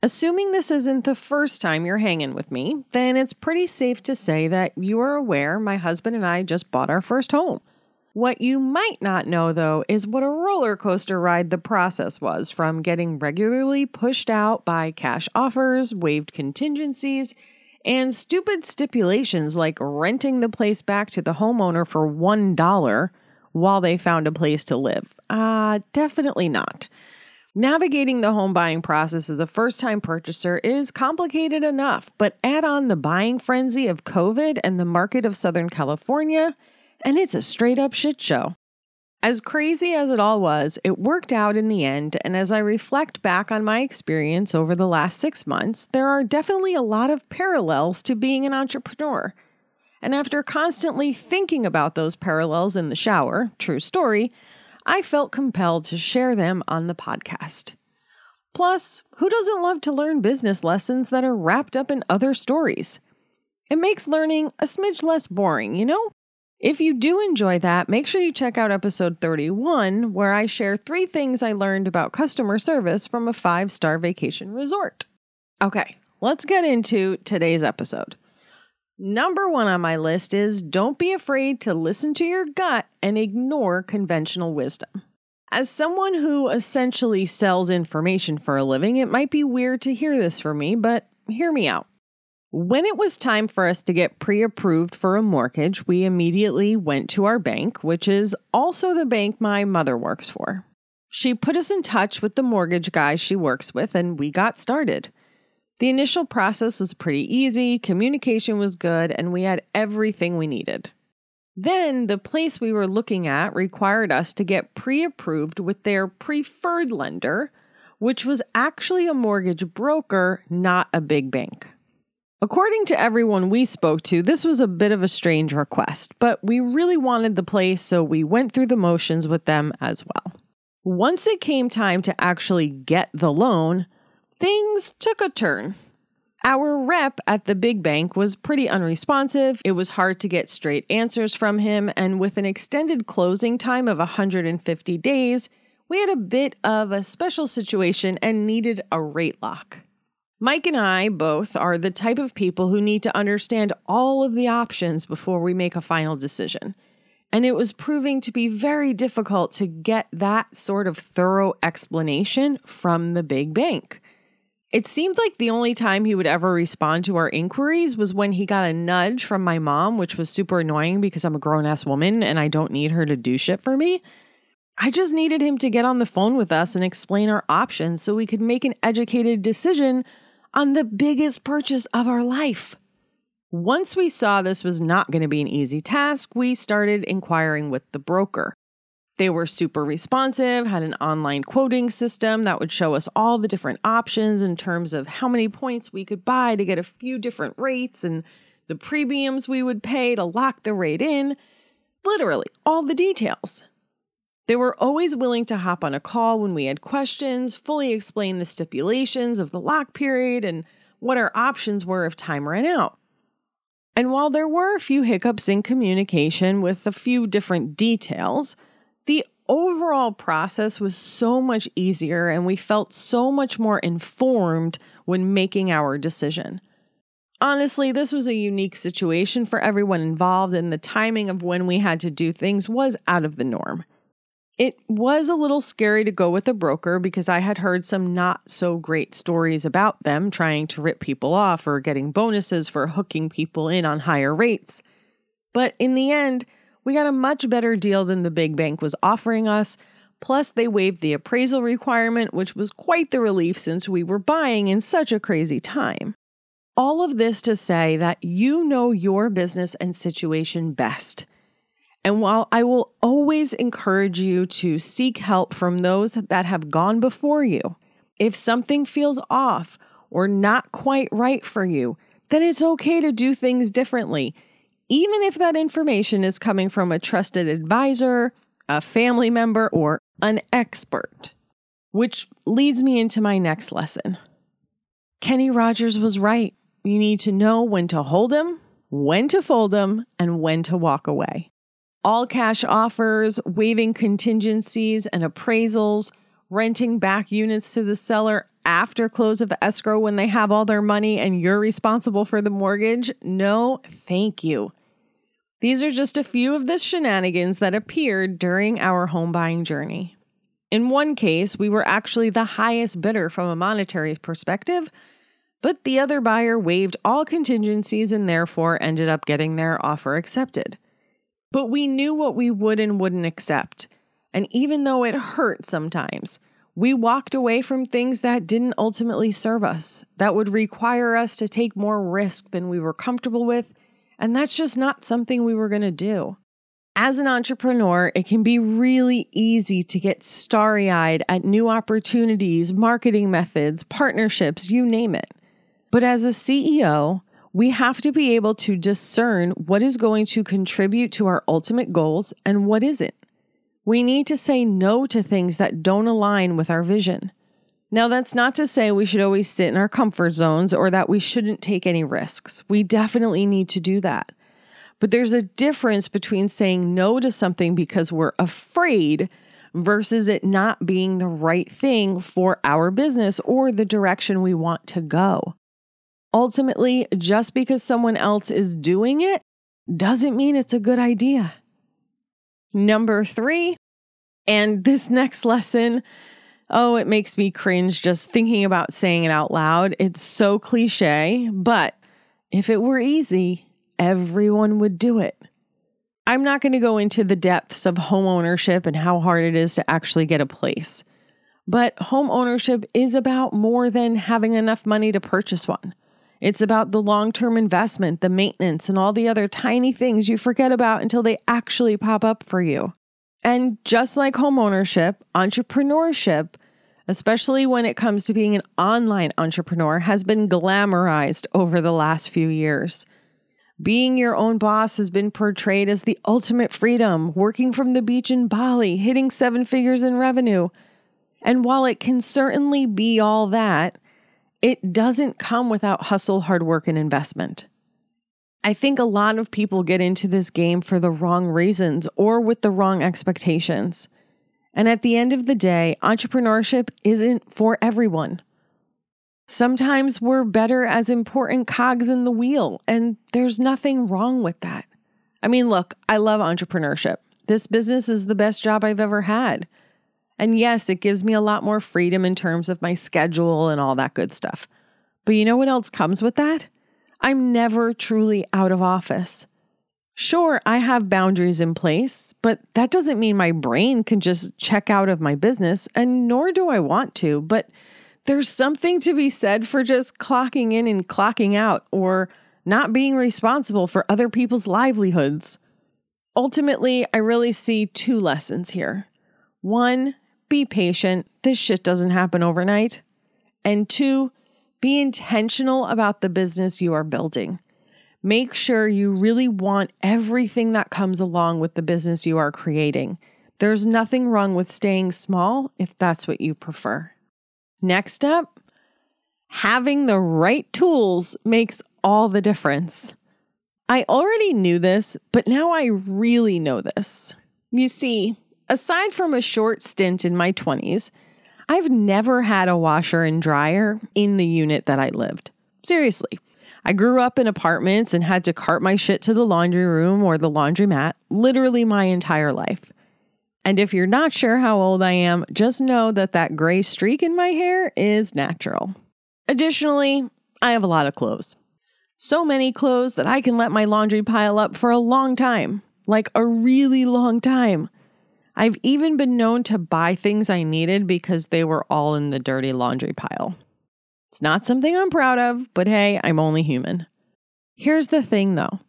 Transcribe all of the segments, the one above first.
Assuming this isn't the first time you're hanging with me, then it's pretty safe to say that you are aware my husband and I just bought our first home. What you might not know, though, is what a roller coaster ride the process was from getting regularly pushed out by cash offers, waived contingencies, and stupid stipulations like renting the place back to the homeowner for $1 while they found a place to live. Uh, definitely not. Navigating the home buying process as a first time purchaser is complicated enough, but add on the buying frenzy of COVID and the market of Southern California, and it's a straight up shit show. As crazy as it all was, it worked out in the end, and as I reflect back on my experience over the last six months, there are definitely a lot of parallels to being an entrepreneur. And after constantly thinking about those parallels in the shower, true story, I felt compelled to share them on the podcast. Plus, who doesn't love to learn business lessons that are wrapped up in other stories? It makes learning a smidge less boring, you know? If you do enjoy that, make sure you check out episode 31, where I share three things I learned about customer service from a five star vacation resort. Okay, let's get into today's episode. Number one on my list is don't be afraid to listen to your gut and ignore conventional wisdom. As someone who essentially sells information for a living, it might be weird to hear this from me, but hear me out. When it was time for us to get pre approved for a mortgage, we immediately went to our bank, which is also the bank my mother works for. She put us in touch with the mortgage guy she works with, and we got started. The initial process was pretty easy, communication was good, and we had everything we needed. Then the place we were looking at required us to get pre approved with their preferred lender, which was actually a mortgage broker, not a big bank. According to everyone we spoke to, this was a bit of a strange request, but we really wanted the place, so we went through the motions with them as well. Once it came time to actually get the loan, things took a turn. Our rep at the big bank was pretty unresponsive. It was hard to get straight answers from him, and with an extended closing time of 150 days, we had a bit of a special situation and needed a rate lock. Mike and I both are the type of people who need to understand all of the options before we make a final decision. And it was proving to be very difficult to get that sort of thorough explanation from the big bank. It seemed like the only time he would ever respond to our inquiries was when he got a nudge from my mom, which was super annoying because I'm a grown ass woman and I don't need her to do shit for me. I just needed him to get on the phone with us and explain our options so we could make an educated decision on the biggest purchase of our life. Once we saw this was not going to be an easy task, we started inquiring with the broker. They were super responsive, had an online quoting system that would show us all the different options in terms of how many points we could buy to get a few different rates and the premiums we would pay to lock the rate in. Literally, all the details. They were always willing to hop on a call when we had questions, fully explain the stipulations of the lock period and what our options were if time ran out. And while there were a few hiccups in communication with a few different details, the overall process was so much easier and we felt so much more informed when making our decision. Honestly, this was a unique situation for everyone involved, and the timing of when we had to do things was out of the norm. It was a little scary to go with a broker because I had heard some not so great stories about them trying to rip people off or getting bonuses for hooking people in on higher rates. But in the end, We got a much better deal than the big bank was offering us. Plus, they waived the appraisal requirement, which was quite the relief since we were buying in such a crazy time. All of this to say that you know your business and situation best. And while I will always encourage you to seek help from those that have gone before you, if something feels off or not quite right for you, then it's okay to do things differently even if that information is coming from a trusted advisor, a family member, or an expert. Which leads me into my next lesson. Kenny Rogers was right. You need to know when to hold them, when to fold them, and when to walk away. All cash offers, waiving contingencies and appraisals, renting back units to the seller after close of escrow when they have all their money and you're responsible for the mortgage. No, thank you. These are just a few of the shenanigans that appeared during our home buying journey. In one case, we were actually the highest bidder from a monetary perspective, but the other buyer waived all contingencies and therefore ended up getting their offer accepted. But we knew what we would and wouldn't accept. And even though it hurt sometimes, we walked away from things that didn't ultimately serve us, that would require us to take more risk than we were comfortable with and that's just not something we were going to do. As an entrepreneur, it can be really easy to get starry eyed at new opportunities, marketing methods, partnerships, you name it. But as a CEO, we have to be able to discern what is going to contribute to our ultimate goals and what isn't. We need to say no to things that don't align with our vision. Now, that's not to say we should always sit in our comfort zones or that we shouldn't take any risks. We definitely need to do that. But there's a difference between saying no to something because we're afraid versus it not being the right thing for our business or the direction we want to go. Ultimately, just because someone else is doing it doesn't mean it's a good idea. Number three, and this next lesson Oh, it makes me cringe just thinking about saying it out loud. It's so cliche, but if it were easy, everyone would do it. I'm not going to go into the depths of home ownership and how hard it is to actually get a place. But home ownership is about more than having enough money to purchase one. It's about the long term investment, the maintenance, and all the other tiny things you forget about until they actually pop up for you. And just like homeownership, entrepreneurship, especially when it comes to being an online entrepreneur, has been glamorized over the last few years. Being your own boss has been portrayed as the ultimate freedom, working from the beach in Bali, hitting seven figures in revenue. And while it can certainly be all that, it doesn't come without hustle, hard work, and investment. I think a lot of people get into this game for the wrong reasons or with the wrong expectations. And at the end of the day, entrepreneurship isn't for everyone. Sometimes we're better as important cogs in the wheel, and there's nothing wrong with that. I mean, look, I love entrepreneurship. This business is the best job I've ever had. And yes, it gives me a lot more freedom in terms of my schedule and all that good stuff. But you know what else comes with that? I'm never truly out of office. Sure, I have boundaries in place, but that doesn't mean my brain can just check out of my business, and nor do I want to. But there's something to be said for just clocking in and clocking out or not being responsible for other people's livelihoods. Ultimately, I really see two lessons here. One, be patient. This shit doesn't happen overnight. And two, be intentional about the business you are building. Make sure you really want everything that comes along with the business you are creating. There's nothing wrong with staying small if that's what you prefer. Next up, having the right tools makes all the difference. I already knew this, but now I really know this. You see, aside from a short stint in my 20s, I've never had a washer and dryer in the unit that I lived. Seriously. I grew up in apartments and had to cart my shit to the laundry room or the laundromat literally my entire life. And if you're not sure how old I am, just know that that gray streak in my hair is natural. Additionally, I have a lot of clothes. So many clothes that I can let my laundry pile up for a long time. like a really long time. I've even been known to buy things I needed because they were all in the dirty laundry pile. It's not something I'm proud of, but hey, I'm only human. Here's the thing though.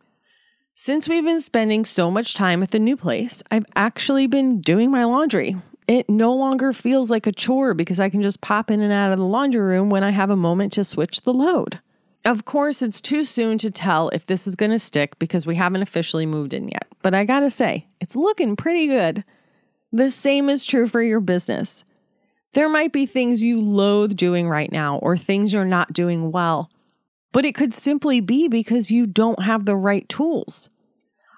Since we've been spending so much time at the new place, I've actually been doing my laundry. It no longer feels like a chore because I can just pop in and out of the laundry room when I have a moment to switch the load. Of course, it's too soon to tell if this is going to stick because we haven't officially moved in yet, but I gotta say, it's looking pretty good. The same is true for your business. There might be things you loathe doing right now or things you're not doing well, but it could simply be because you don't have the right tools.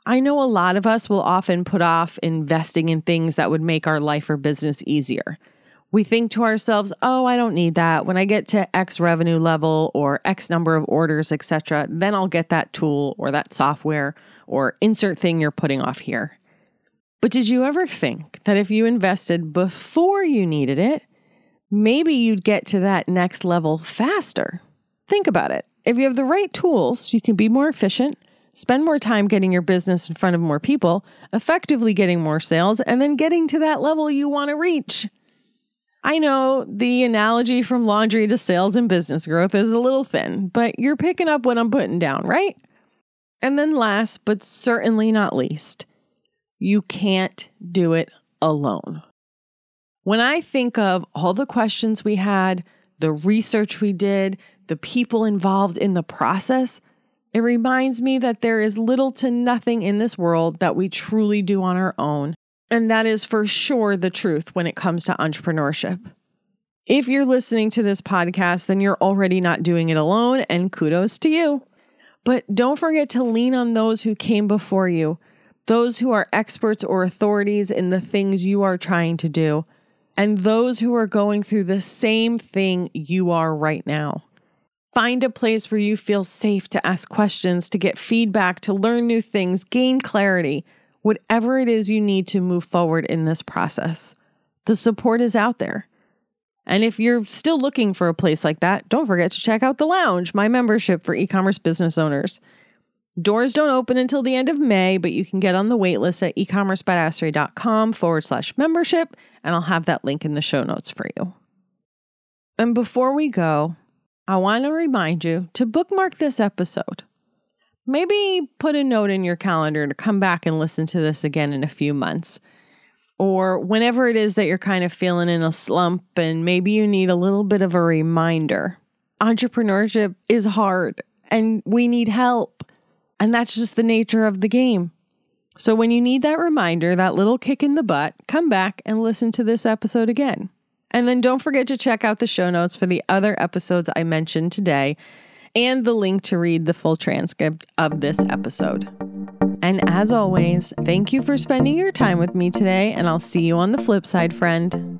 I know a lot of us will often put off investing in things that would make our life or business easier. We think to ourselves, "Oh, I don't need that. When I get to X revenue level or X number of orders, etc., then I'll get that tool or that software or insert thing you're putting off here." But did you ever think that if you invested before you needed it, maybe you'd get to that next level faster? Think about it. If you have the right tools, you can be more efficient, spend more time getting your business in front of more people, effectively getting more sales, and then getting to that level you want to reach. I know the analogy from laundry to sales and business growth is a little thin, but you're picking up what I'm putting down, right? And then, last but certainly not least, you can't do it alone. When I think of all the questions we had, the research we did, the people involved in the process, it reminds me that there is little to nothing in this world that we truly do on our own. And that is for sure the truth when it comes to entrepreneurship. If you're listening to this podcast, then you're already not doing it alone, and kudos to you. But don't forget to lean on those who came before you those who are experts or authorities in the things you are trying to do, and those who are going through the same thing you are right now. Find a place where you feel safe to ask questions, to get feedback, to learn new things, gain clarity, whatever it is you need to move forward in this process. The support is out there. And if you're still looking for a place like that, don't forget to check out The Lounge, my membership for e commerce business owners. Doors don't open until the end of May, but you can get on the waitlist at ecommercebadassery.com forward slash membership, and I'll have that link in the show notes for you. And before we go, I want to remind you to bookmark this episode. Maybe put a note in your calendar to come back and listen to this again in a few months. Or whenever it is that you're kind of feeling in a slump and maybe you need a little bit of a reminder. Entrepreneurship is hard and we need help. And that's just the nature of the game. So when you need that reminder, that little kick in the butt, come back and listen to this episode again. And then don't forget to check out the show notes for the other episodes I mentioned today and the link to read the full transcript of this episode. And as always, thank you for spending your time with me today, and I'll see you on the flip side, friend.